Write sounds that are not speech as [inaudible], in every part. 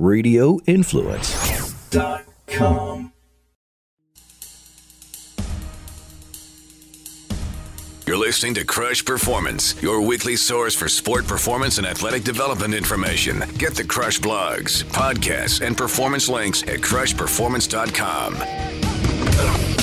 radioinfluence.com. You're listening to Krush Performance, your weekly source for sport performance and athletic development information. Get the Krush blogs, podcasts, and performance links at krushperformance.com.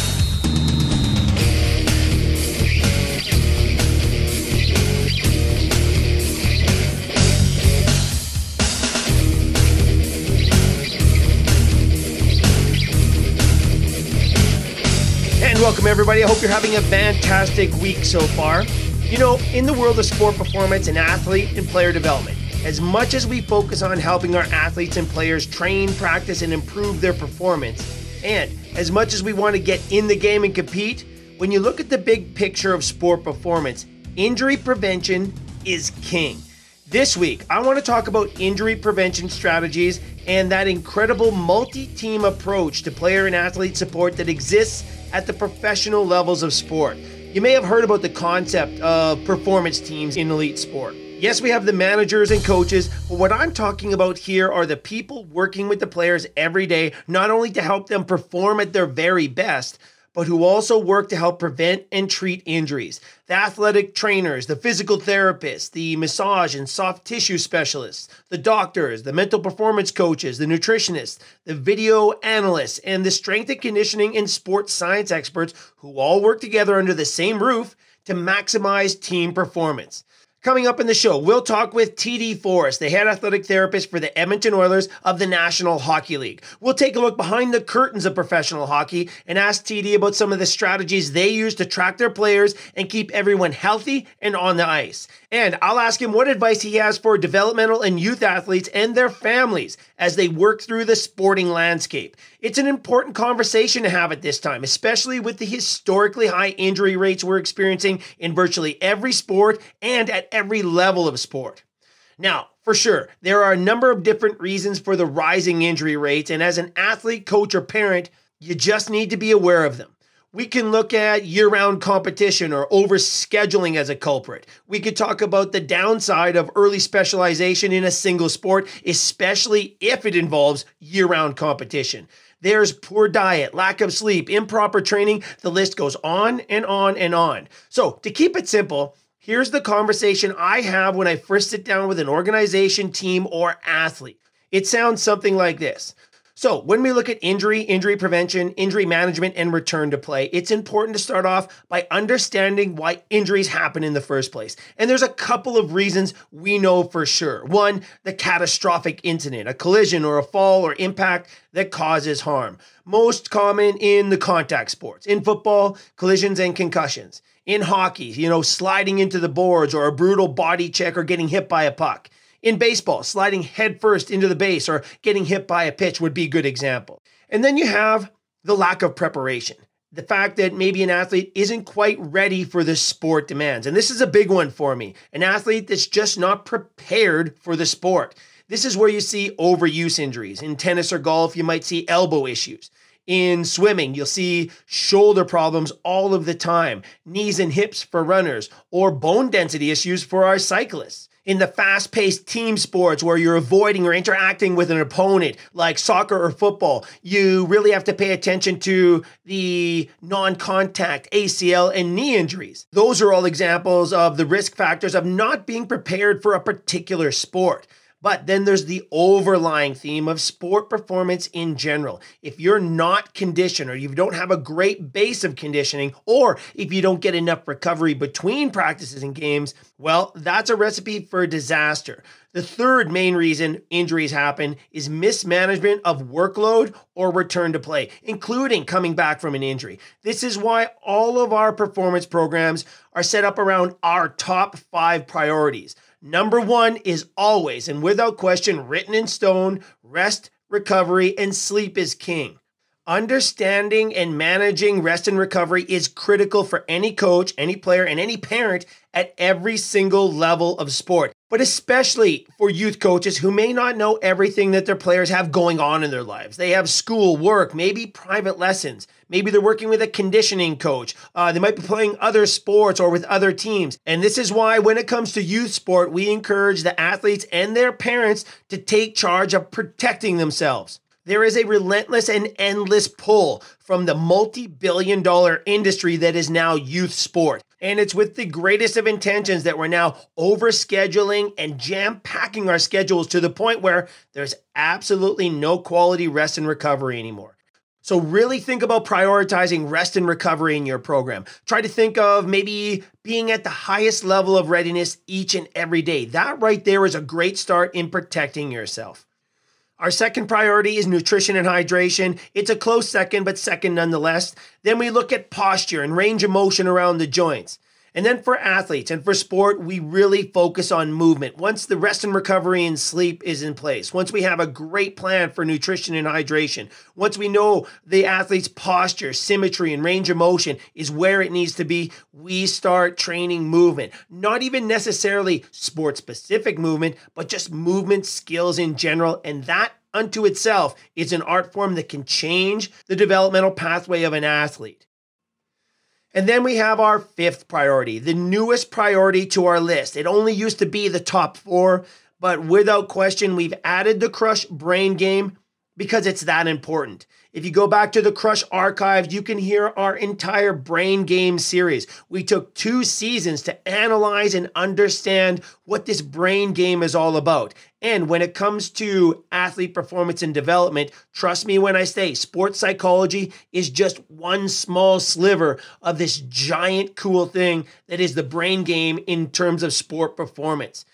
welcome, everybody. I hope you're having a fantastic week so far. You know, in the world of sport performance and athlete and player development, as much as we focus on helping our athletes and players train, practice, and improve their performance, and as much as we want to get in the game and compete, when you look at the big picture of sport performance, injury prevention is king. This week, I want to talk about injury prevention strategies and that incredible multi team approach to player and athlete support that exists at the professional levels of sport. You may have heard about the concept of performance teams in elite sport. Yes, we have the managers and coaches, but what I'm talking about here are the people working with the players every day, not only to help them perform at their very best, but who also work to help prevent and treat injuries. The athletic trainers, the physical therapists, the massage and soft tissue specialists, the doctors, the mental performance coaches, the nutritionists, the video analysts, and the strength and conditioning and sports science experts who all work together under the same roof to maximize team performance. Coming up in the show, we'll talk with TD Forss, the head athletic therapist for the Edmonton Oilers of the National Hockey League. We'll take a look behind the curtains of professional hockey and ask TD about some of the strategies they use to track their players and keep everyone healthy and on the ice. And I'll ask him what advice he has for developmental and youth athletes and their families as they work through the sporting landscape. It's an important conversation to have at this time, especially with the historically high injury rates we're experiencing in virtually every sport and at every level of sport. Now, for sure, there are a number of different reasons for the rising injury rates, and as an athlete, coach, or parent, you just need to be aware of them. We can look at year round competition or overscheduling as a culprit. We could talk about the downside of early specialization in a single sport, especially if it involves year round competition. There's poor diet, lack of sleep, improper training. The list goes on and on and on. So, to keep it simple, here's the conversation I have when I first sit down with an organization, team, or athlete. It sounds something like this so, when we look at injury, injury prevention, injury management, and return to play, it's important to start off by understanding why injuries happen in the first place. And there's a couple of reasons we know for sure. One, the catastrophic incident, a collision or a fall or impact that causes harm. Most common in the contact sports. In football, collisions and concussions. In hockey, you know, sliding into the boards or a brutal body check or getting hit by a puck. In baseball, sliding headfirst into the base or getting hit by a pitch would be a good example. And then you have the lack of preparation. The fact that maybe an athlete isn't quite ready for the sport demands. And this is a big one for me. An athlete that's just not prepared for the sport. This is where you see overuse injuries. In tennis or golf, you might see elbow issues. In swimming, you'll see shoulder problems all of the time, knees and hips for runners, or bone density issues for our cyclists in the fast paced team sports where you're avoiding or interacting with an opponent, like soccer or football, you really have to pay attention to the non contact ACL and knee injuries. Those are all examples of the risk factors of not being prepared for a particular sport. But then there's the overlying theme of sport performance in general. If you're not conditioned or you don't have a great base of conditioning, or if you don't get enough recovery between practices and games, well, that's a recipe for disaster. The third main reason injuries happen is mismanagement of workload or return to play, including coming back from an injury. This is why all of our performance programs are set up around our top five priorities Number one is always and without question written in stone rest, recovery, and sleep is king. Understanding and managing rest and recovery is critical for any coach, any player, and any parent at every single level of sport, but especially for youth coaches who may not know everything that their players have going on in their lives. They have school, work, maybe private lessons. Maybe they're working with a conditioning coach. Uh, they might be playing other sports or with other teams. And this is why, when it comes to youth sport, we encourage the athletes and their parents to take charge of protecting themselves. There is a relentless and endless pull from the multi billion dollar industry that is now youth sport. And it's with the greatest of intentions that we're now overscheduling and jam packing our schedules to the point where there's absolutely no quality rest and recovery anymore. So, really think about prioritizing rest and recovery in your program. Try to think of maybe being at the highest level of readiness each and every day. That right there is a great start in protecting yourself. Our second priority is nutrition and hydration. It's a close second, but second nonetheless. Then we look at posture and range of motion around the joints. And then for athletes and for sport, we really focus on movement. Once the rest and recovery and sleep is in place, once we have a great plan for nutrition and hydration, once we know the athlete's posture, symmetry, and range of motion is where it needs to be, we start training movement. Not even necessarily sport specific movement, but just movement skills in general. And that unto itself is an art form that can change the developmental pathway of an athlete. And then we have our fifth priority, the newest priority to our list. It only used to be the top four, but without question, we've added the Krush Brain Game because it's that important. If you go back to the Krush archive, you can hear our entire Brain Game series. We took two seasons to analyze and understand what this brain game is all about. And when it comes to athlete performance and development, trust me when I say sports psychology is just one small sliver of this giant cool thing that is the brain game in terms of sport performance.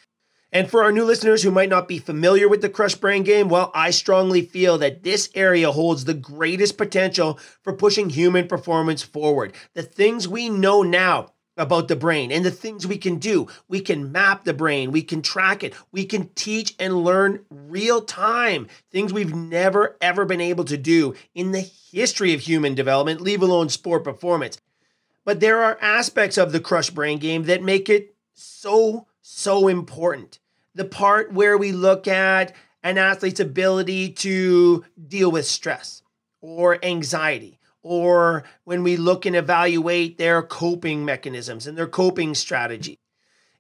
And for our new listeners who might not be familiar with the Krush Brain game, well, I strongly feel that this area holds the greatest potential for pushing human performance forward. The things we know now about the brain and the things we can do. We can map the brain, we can track it, we can teach and learn real time things we've never ever been able to do in the history of human development, leave alone sport performance. But there are aspects of the Krush Brain game that make it so, so important the part where we look at an athlete's ability to deal with stress or anxiety, or when we look and evaluate their coping mechanisms and their coping strategy.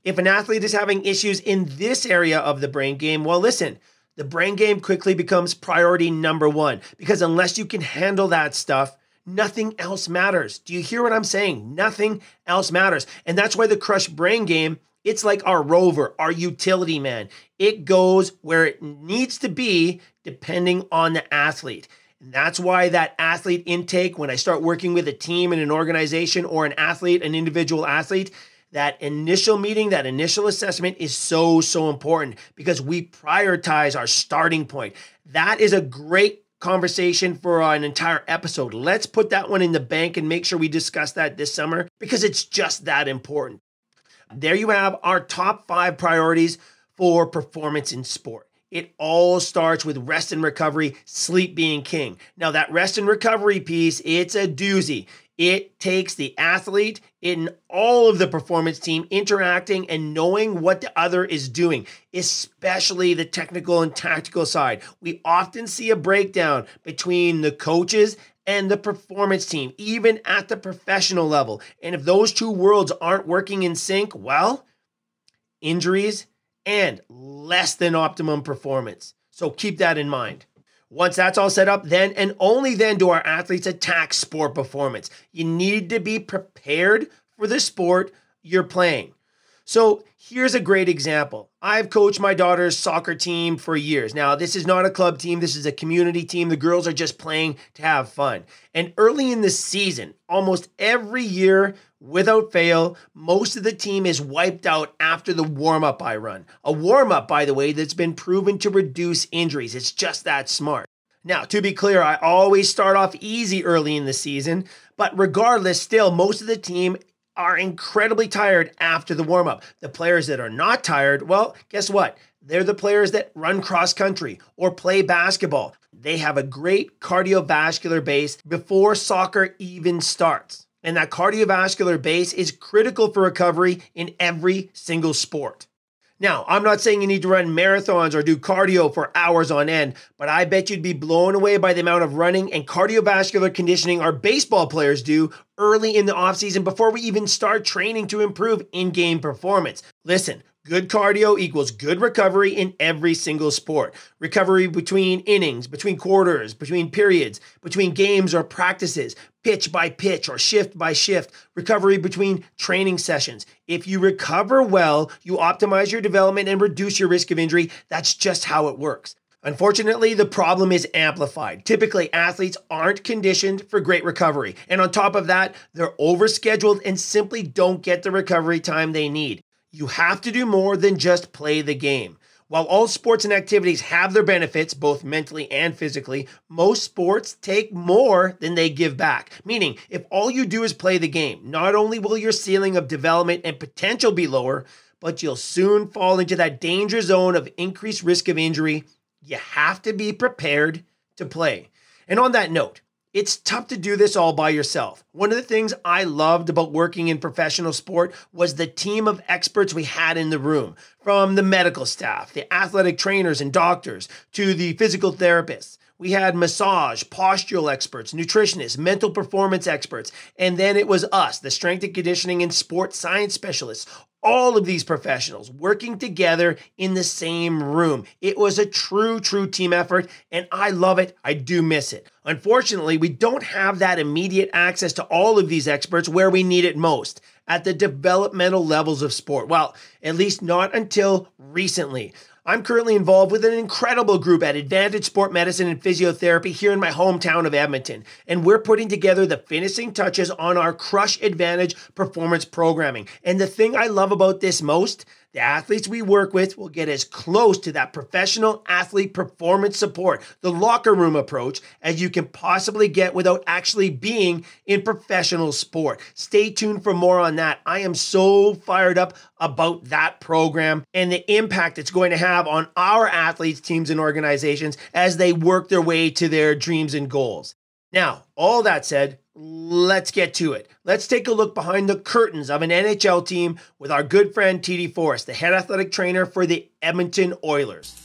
If an athlete is having issues in this area of the brain game, well, listen, the brain game quickly becomes priority number one because unless you can handle that stuff, nothing else matters. Do you hear what I'm saying? Nothing else matters. And that's why the Krush Brain game it's like our rover, our utility man. It goes where it needs to be depending on the athlete. And that's why that athlete intake, when I start working with a team and an organization or an athlete, an individual athlete, that initial meeting, that initial assessment is so, so important because we prioritize our starting point. That is a great conversation for an entire episode. Let's put that one in the bank and make sure we discuss that this summer because it's just that important. There you have our top five priorities for performance in sport. It all starts with rest and recovery, sleep being king. Now, that rest and recovery piece, it's a doozy. It takes the athlete in all of the performance team interacting and knowing what the other is doing, especially the technical and tactical side. We often see a breakdown between the coaches and the performance team, even at the professional level. And if those two worlds aren't working in sync, well, injuries and less than optimum performance. So keep that in mind. Once that's all set up, then and only then do our athletes attack sport performance. You need to be prepared for the sport you're playing. So here's a great example. I've coached my daughter's soccer team for years. Now, this is not a club team, this is a community team. The girls are just playing to have fun. And early in the season, almost every year, without fail, most of the team is wiped out after the warm up I run. A warm up, by the way, that's been proven to reduce injuries. It's just that smart. Now, to be clear, I always start off easy early in the season, but regardless, still, most of the team are incredibly tired after the warm up. The players that are not tired, well, guess what? They're the players that run cross country or play basketball. They have a great cardiovascular base before soccer even starts. And that cardiovascular base is critical for recovery in every single sport. Now, I'm not saying you need to run marathons or do cardio for hours on end, but I bet you'd be blown away by the amount of running and cardiovascular conditioning our baseball players do early in the offseason before we even start training to improve in game performance. Listen, Good cardio equals good recovery in every single sport. Recovery between innings, between quarters, between periods, between games or practices, pitch by pitch or shift by shift, recovery between training sessions. If you recover well, you optimize your development and reduce your risk of injury. That's just how it works. Unfortunately, the problem is amplified. Typically, athletes aren't conditioned for great recovery. And on top of that, they're overscheduled and simply don't get the recovery time they need. You have to do more than just play the game. While all sports and activities have their benefits, both mentally and physically, most sports take more than they give back. Meaning, if all you do is play the game, not only will your ceiling of development and potential be lower, but you'll soon fall into that danger zone of increased risk of injury. You have to be prepared to play. And on that note, it's tough to do this all by yourself. One of the things I loved about working in professional sport was the team of experts we had in the room from the medical staff, the athletic trainers and doctors, to the physical therapists. We had massage, postural experts, nutritionists, mental performance experts, and then it was us, the strength and conditioning and sports science specialists, all of these professionals working together in the same room. It was a true, true team effort, and I love it. I do miss it. Unfortunately, we don't have that immediate access to all of these experts where we need it most at the developmental levels of sport. Well, at least not until recently. I'm currently involved with an incredible group at Advantage Sport Medicine and Physiotherapy here in my hometown of Edmonton, and we're putting together the finishing touches on our Krush Advantage performance programming. And the thing I love about this most, the athletes we work with will get as close to that professional athlete performance support, the locker room approach, as you can possibly get without actually being in professional sport. Stay tuned for more on that. I am so fired up about that program and the impact it's going to have on our athletes, teams, and organizations as they work their way to their dreams and goals. Now, all that said, let's get to it. Let's take a look behind the curtains of an NHL team with our good friend TD Forss, the head athletic trainer for the Edmonton Oilers.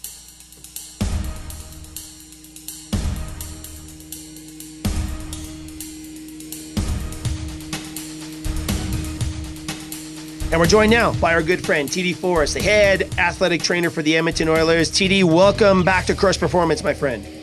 And we're joined now by our good friend TD Forss, the head athletic trainer for the Edmonton Oilers. TD, welcome back to Krush Performance, my friend.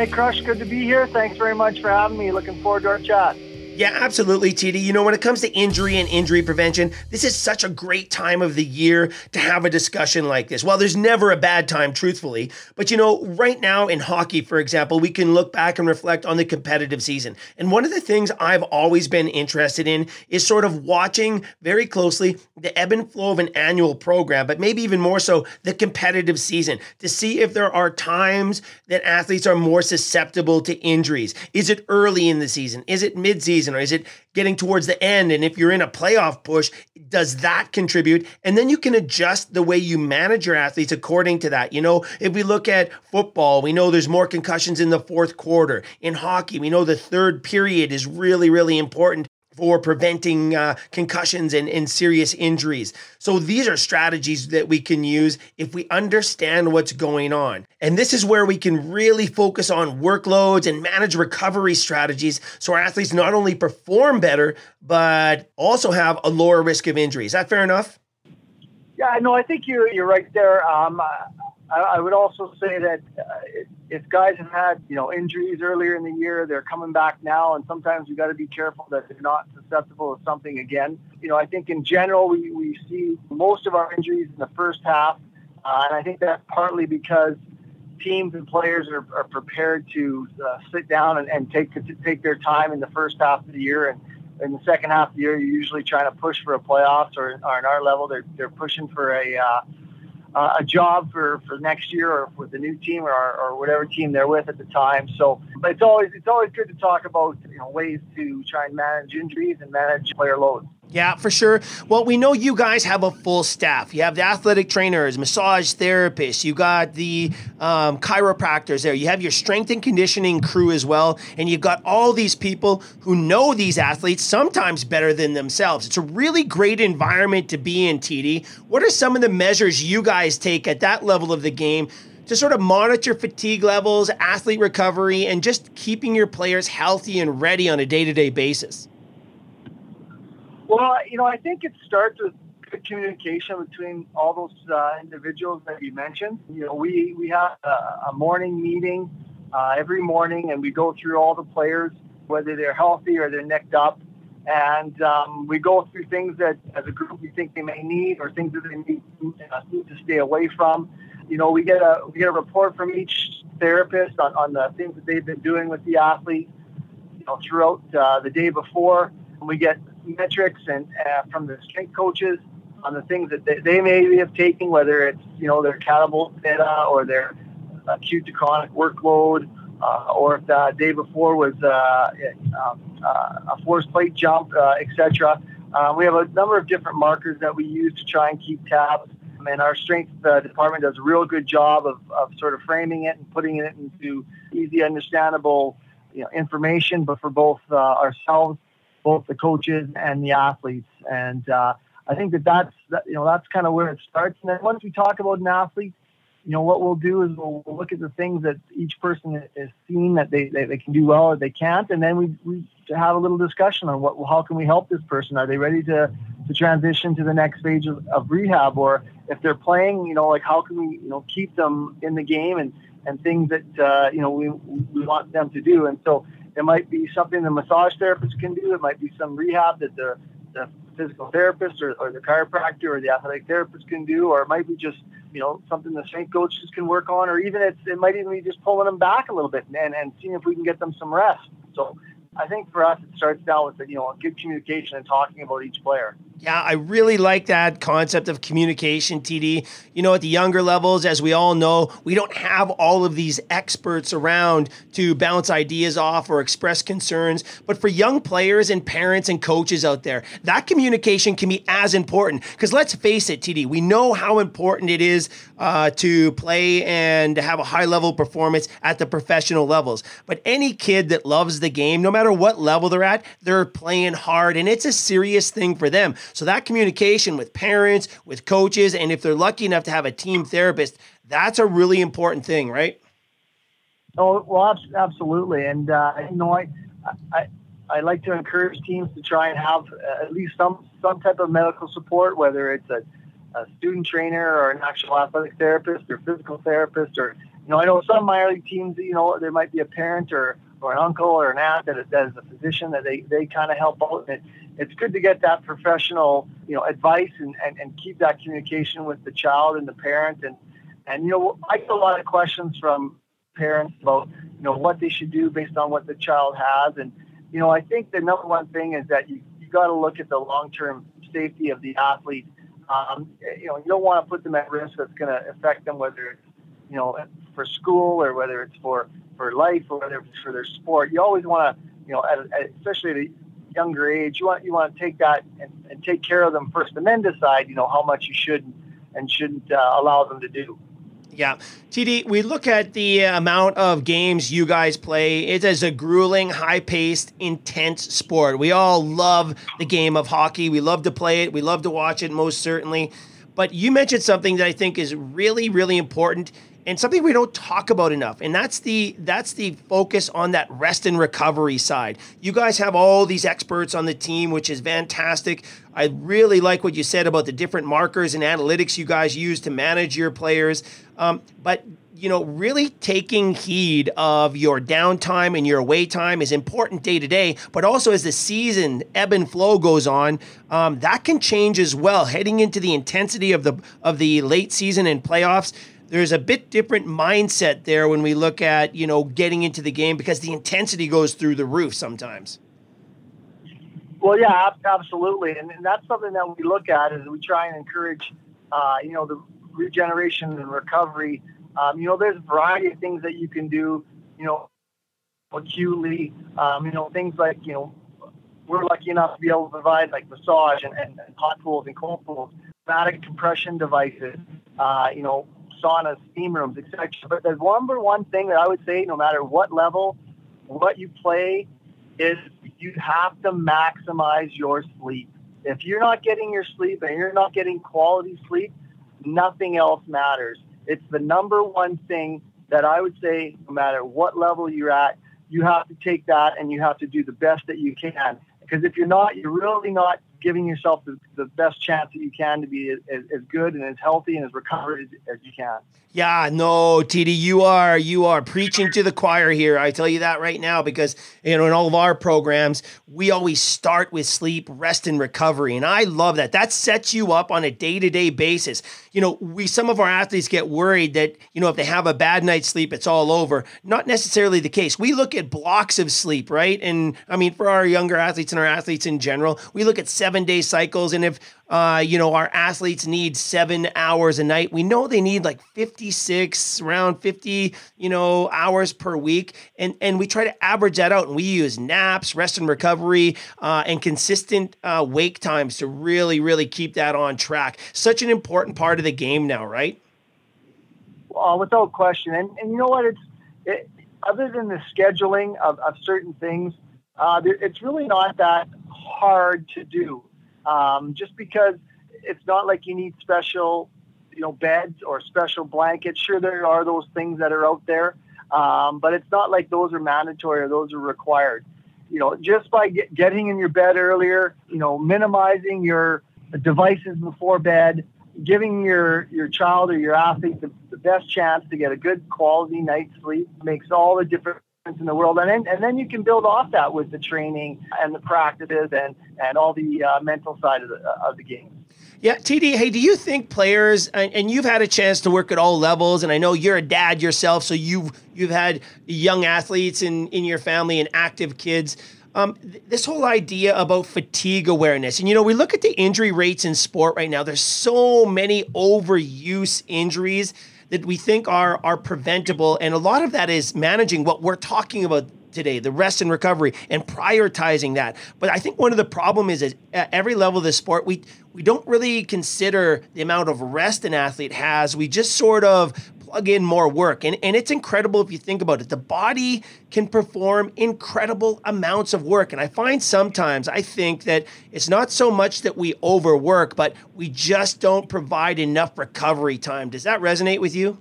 Hey, Krush, good to be here. Thanks very much for having me. Looking forward to our chat. Yeah, absolutely, TD. You know, when it comes to injury and injury prevention, this is such a great time of the year to have a discussion like this. Well, there's never a bad time, truthfully. But you know, right now in hockey, for example, we can look back and reflect on the competitive season. And one of the things I've always been interested in is sort of watching very closely the ebb and flow of an annual program, but maybe even more so the competitive season to see if there are times that athletes are more susceptible to injuries. Is it early in the season? Is it mid season? Season or is it getting towards the end? And if you're in a playoff push, does that contribute? And then you can adjust the way you manage your athletes according to that. You know, if we look at football, we know there's more concussions in the fourth quarter. In hockey, we know the third period is really, really important for preventing uh, concussions and, and serious injuries. So these are strategies that we can use if we understand what's going on. And this is where we can really focus on workloads and manage recovery strategies so our athletes not only perform better, but also have a lower risk of injury. Is that fair enough? Yeah, no, I think you're, you're right there. Um, I, I would also say that uh, if guys have had you know injuries earlier in the year, they're coming back now, and sometimes we got to be careful that they're not susceptible to something again. You know, I think in general we, we see most of our injuries in the first half, uh, and I think that's partly because teams and players are, are prepared to uh, sit down and, and take take their time in the first half of the year and in the second half of the year, you're usually trying to push for a playoffs, or, or in our level, they're, they're pushing for a uh, uh, a job for, for next year or with the new team or, or whatever team they're with at the time. So, but it's always it's always good to talk about you know ways to try and manage injuries and manage player loads. Yeah, for sure. Well, we know you guys have a full staff. You have the athletic trainers, massage therapists, you got the um, chiropractors there, you have your strength and conditioning crew as well, and you've got all these people who know these athletes sometimes better than themselves. It's a really great environment to be in, TD. What are some of the measures you guys take at that level of the game to sort of monitor fatigue levels, athlete recovery, and just keeping your players healthy and ready on a day to day basis? Well, you know, I think it starts with good communication between all those uh, individuals that you mentioned. You know, we we have a, a morning meeting uh, every morning, and we go through all the players, whether they're healthy or they're necked up, and um, we go through things that, as a group, we think they may need or things that they need, uh, need to stay away from. You know, we get a we get a report from each therapist on, on the things that they've been doing with the athlete, you know, throughout uh, the day before. And we get metrics and uh, from the strength coaches on the things that they, they may have taken, whether it's you know their Catapult data or their acute to chronic workload, uh, or if the day before was uh, um, uh, a force plate jump, uh, etc. Uh, we have a number of different markers that we use to try and keep tabs. And our strength department does a real good job of, of sort of framing it and putting it into easy, understandable you know, information, but for both ourselves both the coaches and the athletes. And uh, I think that that's that, you know that's kind of where it starts. And then once we talk about an athlete, you know what we'll do is we'll, we'll look at the things that each person is seen that they, they, they can do well or they can't, and then we we have a little discussion on what how can we help this person? Are they ready to to transition to the next stage of, of rehab, or if they're playing, you know, like how can we you know keep them in the game and and things that uh, you know we we want them to do, and so it might be something the massage therapist can do. It might be some rehab that the, the physical therapist or, or the chiropractor or the athletic therapist can do, or it might be just you know something the strength coaches can work on, or even it's, it might even be just pulling them back a little bit and, and seeing if we can get them some rest. So I think for us, it starts out with you know good communication and talking about each player. Yeah, I really like that concept of communication, TD. You know, at the younger levels, as we all know, we don't have all of these experts around to bounce ideas off or express concerns. But for young players and parents and coaches out there, that communication can be as important. Because let's face it, TD, we know how important it is uh, to play and have a high level performance at the professional levels. But any kid that loves the game, no matter what level they're at, they're playing hard and it's a serious thing for them. So that communication with parents, with coaches, and if they're lucky enough to have a team therapist, that's a really important thing, right? Oh well, absolutely. And uh, you know, I, I I like to encourage teams to try and have uh, at least some some type of medical support, whether it's a, a student trainer or an actual athletic therapist or physical therapist, or you know, I know some minor league teams, you know, there might be a parent or or an uncle or an aunt that, that is a physician that they, they kind of help out. And it, it's good to get that professional, you know, advice and, and, and keep that communication with the child and the parent. And, and, you know, I get a lot of questions from parents about, you know, what they should do based on what the child has. And, you know, I think the number one thing is that you, you got to look at the long-term safety of the athlete. Um, you know, you don't want to put them at risk that's going to affect them, whether it's, you know, for school or whether it's for for life or whether it's for their sport. You always want to, you know, at, at, especially at a younger age, you want you want to take that and, and, take care of them first, and then decide, you know, how much you should and shouldn't uh, allow them to do. Yeah. TD, we look at the amount of games you guys play. It is a grueling, high paced, intense sport. We all love the game of hockey. We love to play it. We love to watch it, most certainly. But you mentioned something that I think is really, really important and something we don't talk about enough and that's the that's the focus on that rest and recovery side. You guys have all these experts on the team which is fantastic. I really like what you said about the different markers and analytics you guys use to manage your players. Um, but you know really taking heed of your downtime and your away time is important day to day but also as the season ebb and flow goes on um, that can change as well. Heading into the intensity of the of the late season and playoffs there's a bit different mindset there when we look at you know getting into the game because the intensity goes through the roof sometimes. Well, yeah, absolutely, and, and that's something that we look at is we try and encourage, uh, you know, the regeneration and recovery. Um, you know, there's a variety of things that you can do, you know, acutely. Um, you know, things like you know, we're lucky enough to be able to provide like massage and, and, and hot pools and cold pools, pneumatic compression devices, uh, you know, saunas, steam rooms, etc. But the number one thing that I would say, no matter what level, what you play, is you have to maximize your sleep. If you're not getting your sleep and you're not getting quality sleep, nothing else matters. It's the number one thing that I would say, no matter what level you're at, you have to take that and you have to do the best that you can. Because if you're not, you're really not giving yourself the, the best chance that you can to be as, as good and as healthy and as recovered as, as you can. Yeah, no, TD, you are you are preaching to the choir here. I tell you that right now because you know in all of our programs we always start with sleep, rest, and recovery, and I love that. That sets you up on a day to day basis. You know, we some of our athletes get worried that you know if they have a bad night's sleep, it's all over. Not necessarily the case. We look at blocks of sleep, right? And I mean, for our younger athletes and our athletes in general, we look at seven day cycles, and if uh, you know, our athletes need seven hours a night. We know they need like 56, around 50, you know, hours per week. And, and we try to average that out. And we use naps, rest and recovery, uh, and consistent uh, wake times to really, really keep that on track. Such an important part of the game now, right? Well, without question. And, and you know what? It's it, other than the scheduling of, of certain things, uh, it's really not that hard to do um, just because it's not like you need special, you know, beds or special blankets. Sure, there are those things that are out there, um, but it's not like those are mandatory or those are required. You know, just by get, getting in your bed earlier, you know, minimizing your devices before bed, giving your your child or your athlete the, the best chance to get a good quality night's sleep makes all the difference in the world, and then and then you can build off that with the training and the practices and and all the uh, mental side of the of the game. Yeah, TD. Hey, do you think players and, and, you've had a chance to work at all levels, and I know you're a dad yourself, so you've you've had young athletes in in your family and active kids. Um, th- this whole idea about fatigue awareness, and you know, we look at the injury rates in sport right now. There's so many overuse injuries that we think are are preventable, and a lot of that is managing what we're talking about today the rest and recovery and prioritizing that but i think one of the problem is, is at every level of the sport we we don't really consider the amount of rest an athlete has we just sort of plug in more work. And, and it's incredible if you think about it. The body can perform incredible amounts of work. And I find sometimes I think that it's not so much that we overwork, but we just don't provide enough recovery time. Does that resonate with you?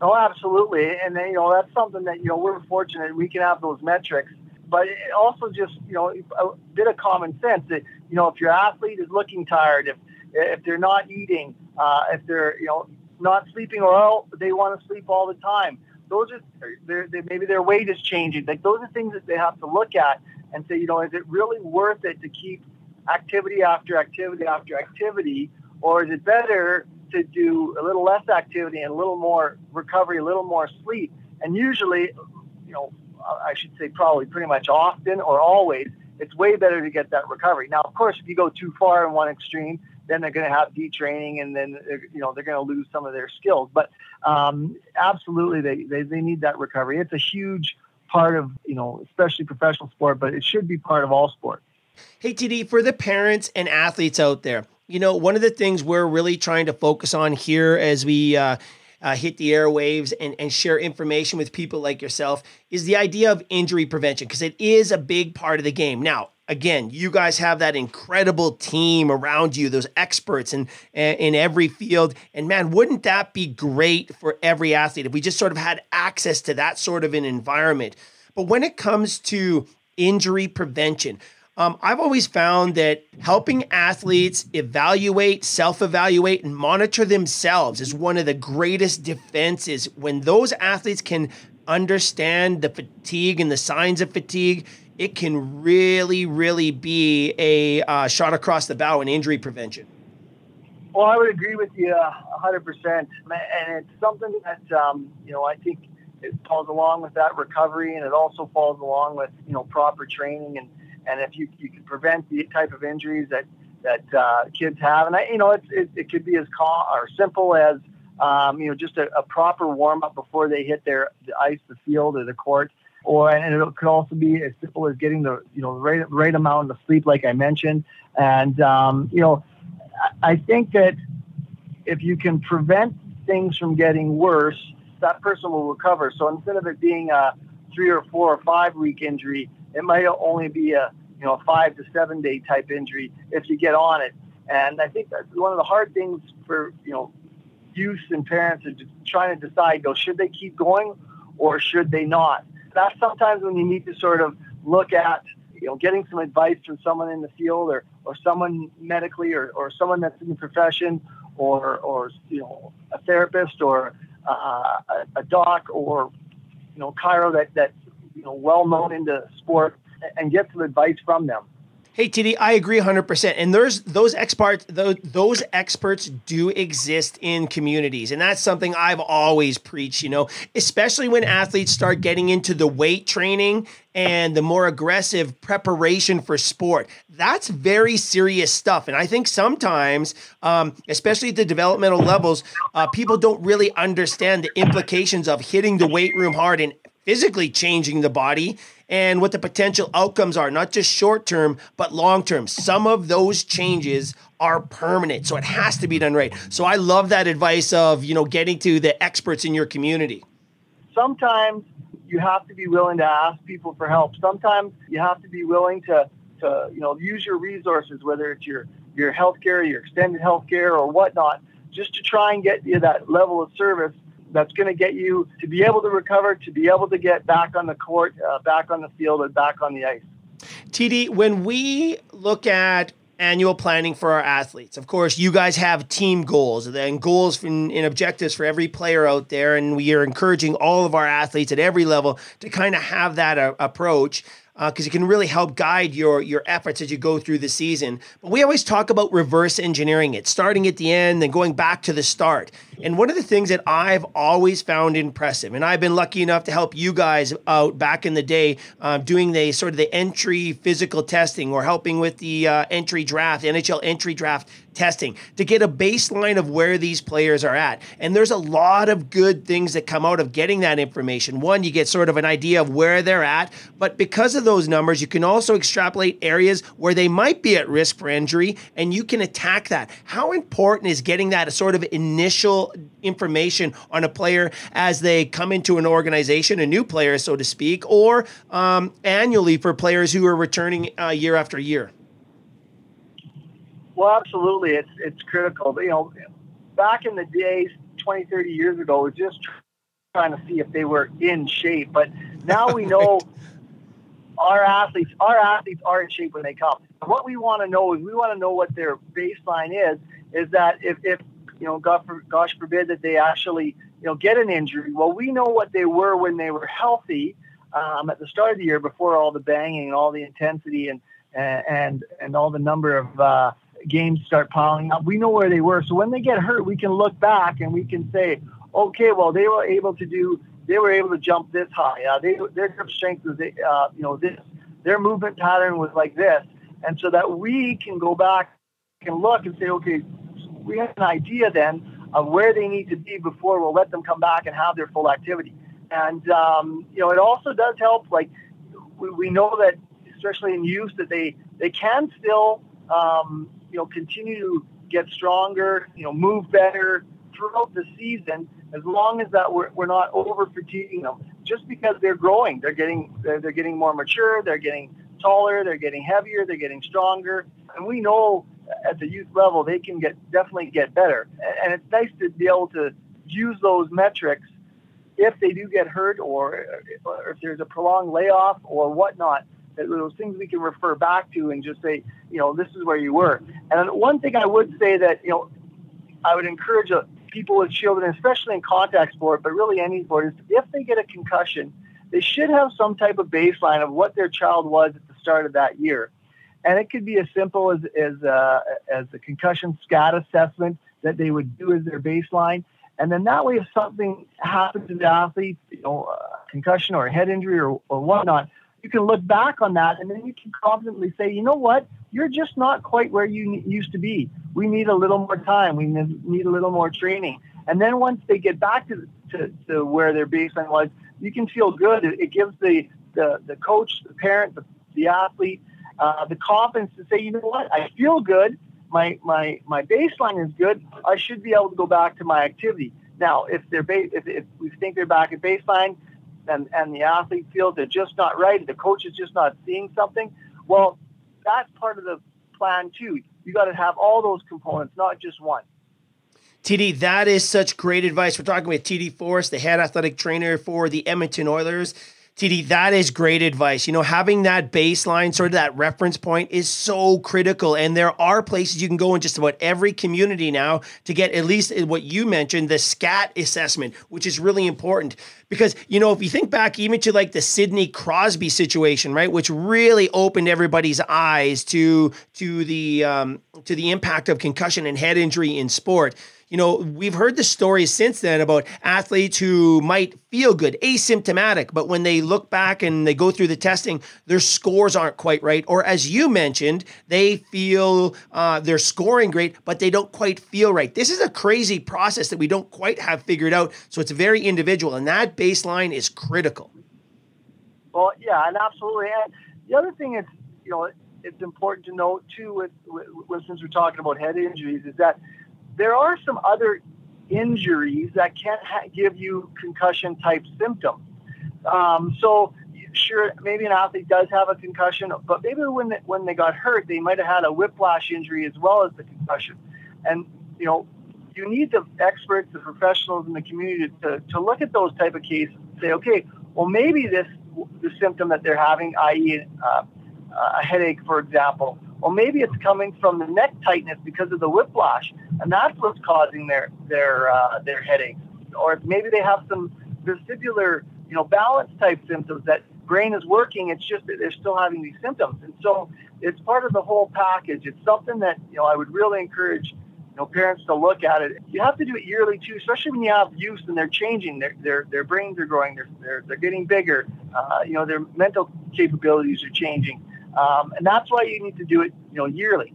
Oh, absolutely. And you know, that's something that, you know, we're fortunate we can have those metrics. But also just, you know, a bit of common sense that, you know, if your athlete is looking tired, if if they're not eating, uh, if they're, you know, not sleeping else they want to sleep all the time. Those are they're, they're, maybe their weight is changing. Like those are things that they have to look at and say, you know, is it really worth it to keep activity after activity after activity, or is it better to do a little less activity and a little more recovery, a little more sleep? And usually, you know, I should say probably pretty much often or always, it's way better to get that recovery. Now, of course, if you go too far in one extreme, then they're going to have detraining and then you know they're going to lose some of their skills but um, absolutely they, they they need that recovery it's a huge part of you know especially professional sport but it should be part of all sport hey td for the parents and athletes out there you know one of the things we're really trying to focus on here as we uh, uh, hit the airwaves and, and share information with people like yourself is the idea of injury prevention because it is a big part of the game. Now, again, you guys have that incredible team around you, those experts in in every field. And man, wouldn't that be great for every athlete if we just sort of had access to that sort of an environment? But when it comes to injury prevention, um, I've always found that helping athletes evaluate, self evaluate, and monitor themselves is one of the greatest defenses. When those athletes can understand the fatigue and the signs of fatigue, it can really, really be a uh, shot across the bow in injury prevention. Well, I would agree with you uh, 100%. And it's something that, um, you know, I think it falls along with that recovery and it also falls along with, you know, proper training. And, and if you, you can prevent the type of injuries that, that uh, kids have, and, I, you know, it's, it, it could be as calm or simple as, um, you know, just a, a proper warm up before they hit their the ice, the field, or the court or and it could also be as simple as getting the you know right right amount of sleep, like I mentioned. And um, you know, I think that if you can prevent things from getting worse, that person will recover. So instead of it being a three or four or five week injury, it might only be a you know a five to seven day type injury if you get on it. And I think that's one of the hard things for you know youth and parents are trying to decide: go should they keep going or should they not? That's sometimes when you need to sort of look at you know getting some advice from someone in the field or or someone medically or, or someone that's in the profession or or you know a therapist or uh, a, a doc or you know chiro that that you know well known in the sport and get some advice from them. Hey, TD, I agree 100%. And there's those experts, those, those experts do exist in communities. And that's something I've always preached, you know, especially when athletes start getting into the weight training and the more aggressive preparation for sport. That's very serious stuff. And I think sometimes, um, especially at the developmental levels, uh, people don't really understand the implications of hitting the weight room hard and physically changing the body and what the potential outcomes are, not just short term, but long term. Some of those changes are permanent. So it has to be done right. So I love that advice of, you know, getting to the experts in your community. Sometimes you have to be willing to ask people for help. Sometimes you have to be willing to, to you know, use your resources, whether it's your, your healthcare, your extended healthcare or whatnot, just to try and get you that level of service that's going to get you to be able to recover, to be able to get back on the court, uh, back on the field, and back on the ice. TD, when we look at annual planning for our athletes. Of course, you guys have team goals and goals and, objectives for every player out there, and we are encouraging all of our athletes at every level to kind of have that uh, approach because uh, it can really help guide your your efforts as you go through the season. But we always talk about reverse engineering it, starting at the end and going back to the start. And one of the things that I've always found impressive, and I've been lucky enough to help you guys out back in the day, um, doing the sort of the entry physical testing or helping with the uh, entry draft, NHL entry draft testing to get a baseline of where these players are at. And there's a lot of good things that come out of getting that information. One, you get sort of an idea of where they're at, but because of those numbers, you can also extrapolate areas where they might be at risk for injury and you can attack that. How important is getting that sort of initial information on a player as they come into an organization, a new player, so to speak, or um, annually for players who are returning uh, year after year? Well, absolutely. It's it's critical. You know, back in the days, 20, 30 years ago, we just trying to see if they were in shape. But now we [laughs] know our athletes, our athletes are in shape when they come. What we want to know is we want to know what their baseline is. Is that if, if you know, God for, gosh forbid that they actually you know get an injury. Well, we know what they were when they were healthy um, at the start of the year before all the banging and all the intensity and and and all the number of uh, games start piling up. We know where they were. So when they get hurt, we can look back and we can say, okay, well, they were able to do, they were able to jump this high. Uh, they, their grip strength was, uh, you know, this, their movement pattern was like this. And so that we can go back and look and say, okay, we have an idea then of where they need to be before we'll let them come back and have their full activity. And, um, you know, it also does help, like, we, we know that, especially in youth, that they, they can still, um, you know, continue to get stronger, you know, move better throughout the season, as long as that we're, we're not over fatiguing them. Just because they're growing, they're getting they're, they're getting more mature, they're getting taller, they're getting heavier, they're getting stronger, and we know at the youth level they can get definitely get better. And it's nice to be able to use those metrics if they do get hurt or, or if there's a prolonged layoff or whatnot those things we can refer back to and just say, you know, this is where you were. And one thing I would say that, you know, I would encourage uh, people with children, especially in contact sport, but really any sport, is if they get a concussion, they should have some type of baseline of what their child was at the start of that year. And it could be as simple as, as, uh, as a concussion SCAT assessment that they would do as their baseline. And then that way, if something happens to the athlete, you know, a concussion or a head injury or, or whatnot, you can look back on that and then you can confidently say, you know what, you're just not quite where you used to be. We need a little more time. We need a little more training. And then once they get back to, to, to where their baseline was, you can feel good. It, it gives the, the, the coach, the parent, the, the athlete, uh, the confidence to say, you know what, I feel good. My, my, my baseline is good. I should be able to go back to my activity. Now, if they're ba- if, if we think they're back at baseline and, and the athlete feels they're just not right, the coach is just not seeing something, well, that's part of the plan too. You got to have all those components, not just one. TD, that is such great advice. We're talking with TD Forss, the head athletic trainer for the Edmonton Oilers. TD, that is great advice. You know, having that baseline, sort of that reference point is so critical. And there are places you can go in just about every community now to get at least what you mentioned, the SCAT assessment, which is really important. Because, you know, if you think back even to like the Sidney Crosby situation, right, which really opened everybody's eyes to to the um, to the impact of concussion and head injury in sport you know, we've heard the stories since then about athletes who might feel good, asymptomatic, but when they look back and they go through the testing, their scores aren't quite right. Or as you mentioned, they feel uh, they're scoring great, but they don't quite feel right. This is a crazy process that we don't quite have figured out. So it's very individual, and that baseline is critical. Well, yeah, and absolutely. And the other thing is, you know, it's important to note too, with, with since we're talking about head injuries, is that there are some other injuries that can ha- give you concussion type symptoms. Um, so, sure, maybe an athlete does have a concussion, but maybe when they, when they got hurt, they might have had a whiplash injury as well as the concussion. And you know, you need the experts, the professionals in the community to, to look at those type of cases and say, okay, well, maybe this the symptom that they're having, i.e., uh, a headache, for example, well, maybe it's coming from the neck tightness because of the whiplash, and that's what's causing their their uh, their headaches. Or maybe they have some vestibular, you know, balance type symptoms that brain is working. It's just that they're still having these symptoms, and so it's part of the whole package. It's something that you know I would really encourage you know parents to look at it. You have to do it yearly too, especially when you have youth and they're changing. Their their their brains are growing. They're they're, they're getting bigger. Uh, you know their mental capabilities are changing. Um, and that's why you need to do it, you know, yearly.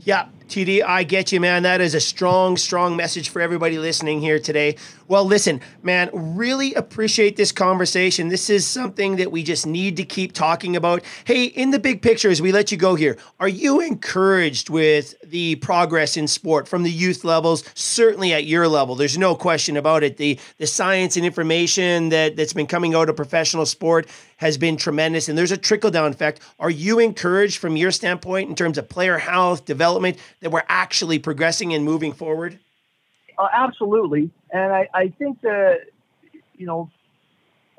Yeah, TD, I get you, man. That is a strong, strong message for everybody listening here today. Well, listen, man, really appreciate this conversation. This is something that we just need to keep talking about. Hey, in the big picture, as we let you go here, are you encouraged with the progress in sport from the youth levels? Certainly at your level, there's no question about it. The the science and information that, that's been coming out of professional sport has been tremendous, and there's a trickle down effect. Are you encouraged from your standpoint in terms of player health, development, that we're actually progressing and moving forward? Uh, absolutely, and I, I think that you know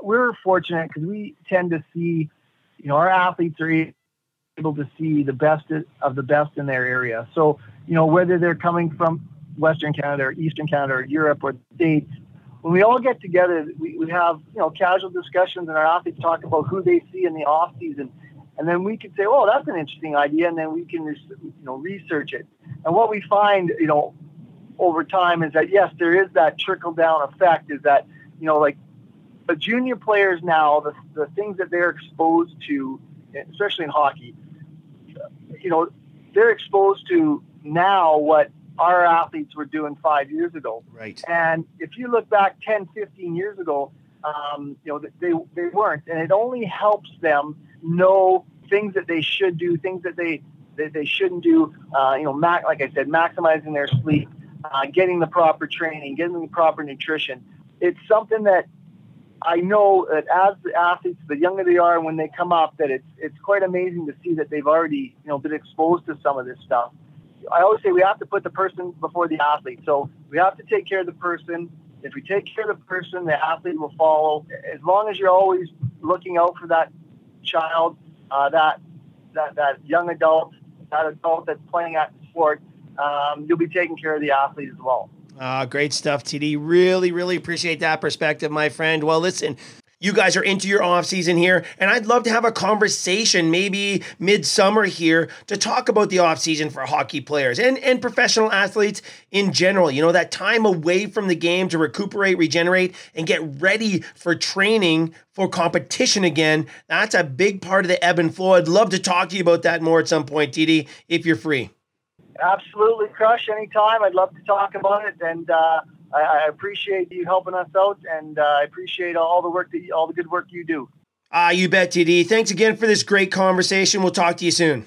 we're fortunate because we tend to see, you know, our athletes are able to see the best of the best in their area. So you know whether they're coming from Western Canada or Eastern Canada or Europe or the States, when we all get together, we, we have you know casual discussions and our athletes talk about who they see in the off season, and then we can say, oh, that's an interesting idea, and then we can you know research it. And what we find, you know, over time is that yes, there is that trickle down effect. Is that you know like the junior players now, the the things that they're exposed to, especially in hockey, you know, they're exposed to now what our athletes were doing five years ago. Right. And if you look back 10, 15 years ago, um, you know, they, they weren't. And it only helps them know things that they should do, things that they, that they shouldn't do. Uh, you know, mac- like I said, maximizing their sleep, uh, getting the proper training, getting the proper nutrition. It's something that I know that as the athletes, the younger they are, when they come up, that it's it's quite amazing to see that they've already you know been exposed to some of this stuff. I always say we have to put the person before the athlete. So we have to take care of the person. If we take care of the person, the athlete will follow. As long as you're always looking out for that child, uh, that that that young adult, that adult that's playing at the sport, um, you'll be taking care of the athlete as well. Uh, great stuff, TD. Really, really appreciate that perspective, my friend. Well, listen, you guys are into your off season here, and I'd love to have a conversation, maybe midsummer here, to talk about the off season for hockey players and, and professional athletes in general. You know, that time away from the game to recuperate, regenerate, and get ready for training for competition again. That's a big part of the ebb and flow. I'd love to talk to you about that more at some point, TD, if you're free. Absolutely, Krush. Anytime. I'd love to talk about it. And uh, I, I, appreciate you helping us out. And uh, I appreciate all the work that you, all the good work you do. Ah, you bet, TD. Thanks again for this great conversation. We'll talk to you soon.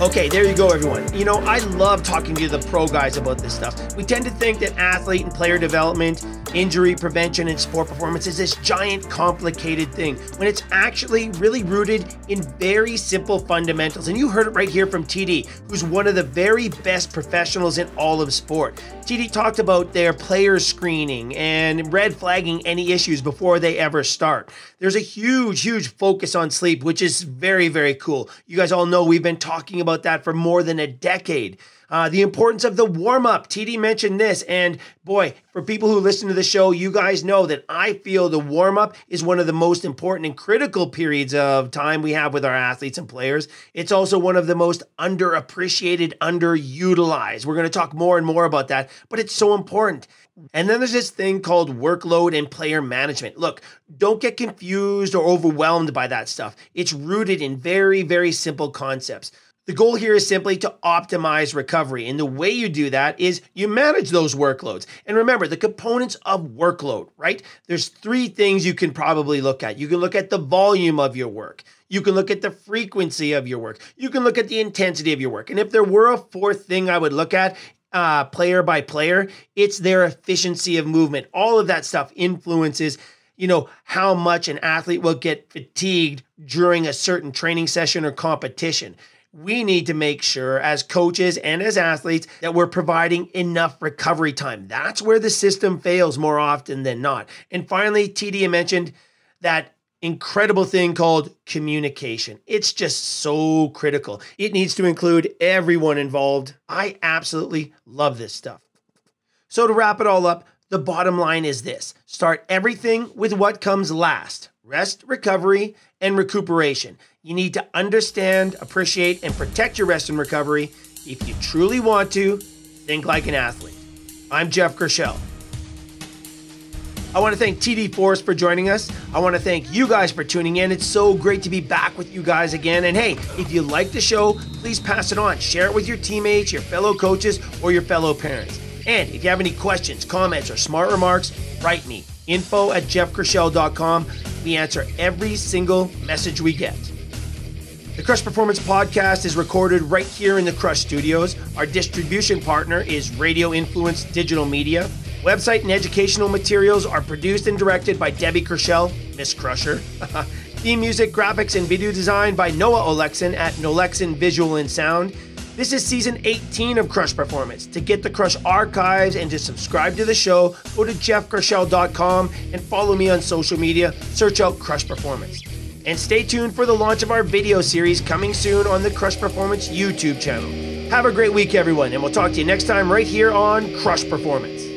Okay, there you go, everyone. You know, I love talking to the pro guys about this stuff. We tend to think that athlete and player development, injury prevention, and sport performance is this giant, complicated thing when it's actually really rooted in very simple fundamentals. And you heard it right here from TD, who's one of the very best professionals in all of sport. TD talked about their player screening and red flagging any issues before they ever start. There's a huge, huge focus on sleep, which is very, very cool. You guys all know we've been talking about that for more than a decade. Uh, the importance of the warm up. TD mentioned this. And boy, for people who listen to the show, you guys know that I feel the warm up is one of the most important and critical periods of time we have with our athletes and players. It's also one of the most underappreciated, underutilized. We're going to talk more and more about that, but it's so important. And then there's this thing called workload and player management. Look, don't get confused or overwhelmed by that stuff. It's rooted in very, very simple concepts. The goal here is simply to optimize recovery. And the way you do that is you manage those workloads. And remember, the components of workload, right? There's three things you can probably look at. You can look at the volume of your work. You can look at the frequency of your work. You can look at the intensity of your work. And if there were a fourth thing I would look at, uh, player by player, it's their efficiency of movement. All of that stuff influences you know how much an athlete will get fatigued during a certain training session or competition we need to make sure as coaches and as athletes that we're providing enough recovery time. That's where the system fails more often than not. And finally, TD mentioned that incredible thing called communication. It's just so critical. It needs to include everyone involved. I absolutely love this stuff. So, to wrap it all up, the bottom line is this start everything with what comes last rest, recovery, and recuperation. You need to understand, appreciate, and protect your rest and recovery. If you truly want to, think like an athlete. I'm Jeff Krushell. I want to thank TD Forss for joining us. I want to thank you guys for tuning in. It's so great to be back with you guys again. And hey, if you like the show, please pass it on. Share it with your teammates, your fellow coaches, or your fellow parents. And if you have any questions, comments, or smart remarks, write me info at jeffkrushell.com. We answer every single message we get. The Krush Performance Podcast is recorded right here in the Krush Studios. Our distribution partner is Radio Influence Digital Media. Website and educational materials are produced and directed by Debbie Krushell, Miss Crusher. [laughs] Theme music, graphics, and video design by Noah Olexin at Nolexin Visual and Sound. This is season 18 of Krush Performance. To get the Krush archives and to subscribe to the show, go to jeffkrushell.com and follow me on social media. Search out Krush Performance. And stay tuned for the launch of our video series coming soon on the Krush Performance YouTube channel. Have a great week, everyone, and we'll talk to you next time right here on Krush Performance.